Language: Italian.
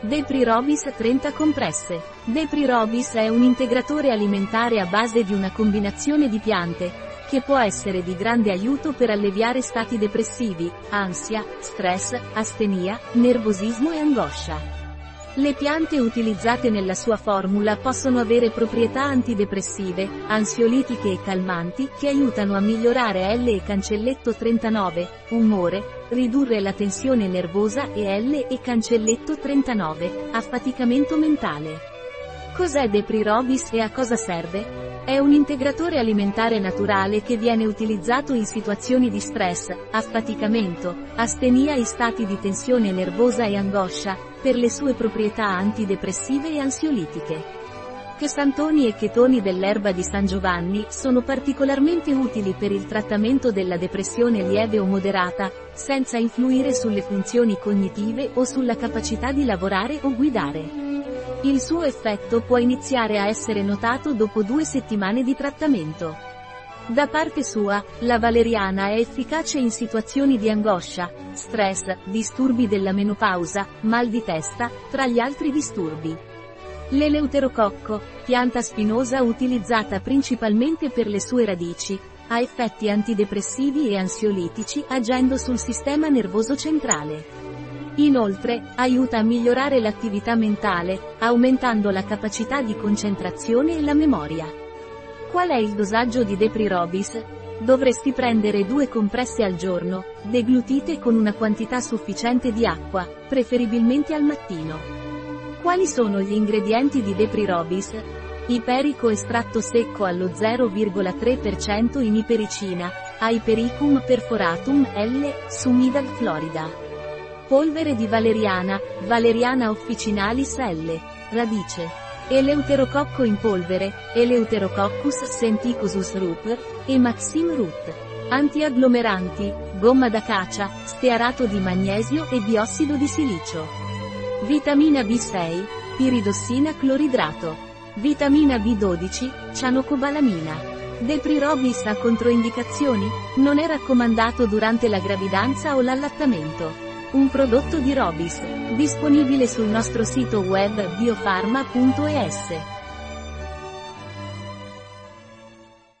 Depri-Robis 30 compresse. Depri-Robis è un integratore alimentare a base di una combinazione di piante, che può essere di grande aiuto per alleviare stati depressivi, ansia, stress, astenia, nervosismo e angoscia. Le piante utilizzate nella sua formula possono avere proprietà antidepressive, ansiolitiche e calmanti, che aiutano a migliorare L e cancelletto 39, umore, ridurre la tensione nervosa e L e cancelletto 39, affaticamento mentale. Cos'è Deprirobis e a cosa serve? È un integratore alimentare naturale che viene utilizzato in situazioni di stress, affaticamento, astenia e stati di tensione nervosa e angoscia, per le sue proprietà antidepressive e ansiolitiche. Chesantoni e chetoni dell'erba di San Giovanni sono particolarmente utili per il trattamento della depressione lieve o moderata, senza influire sulle funzioni cognitive o sulla capacità di lavorare o guidare. Il suo effetto può iniziare a essere notato dopo due settimane di trattamento. Da parte sua, la valeriana è efficace in situazioni di angoscia, stress, disturbi della menopausa, mal di testa, tra gli altri disturbi. L'eleuterococco, pianta spinosa utilizzata principalmente per le sue radici, ha effetti antidepressivi e ansiolitici agendo sul sistema nervoso centrale. Inoltre, aiuta a migliorare l'attività mentale, aumentando la capacità di concentrazione e la memoria. Qual è il dosaggio di Deprirobis? Dovresti prendere due compresse al giorno, deglutite con una quantità sufficiente di acqua, preferibilmente al mattino. Quali sono gli ingredienti di Deprirobis? Iperico estratto secco allo 0,3% in ipericina, Hypericum perforatum L, Sumidal Florida. Polvere di valeriana, valeriana officinalis L. Radice. Eleuterococco in polvere, Eleuterococcus senticosus rup, e Maxim Root. Antiagglomeranti, gomma d'acacia, stearato di magnesio e biossido di silicio. Vitamina B6, piridossina cloridrato. Vitamina B12, cianocobalamina. Deprirobis ha controindicazioni? Non è raccomandato durante la gravidanza o l'allattamento. Un prodotto di Robis, disponibile sul nostro sito web biofarma.es.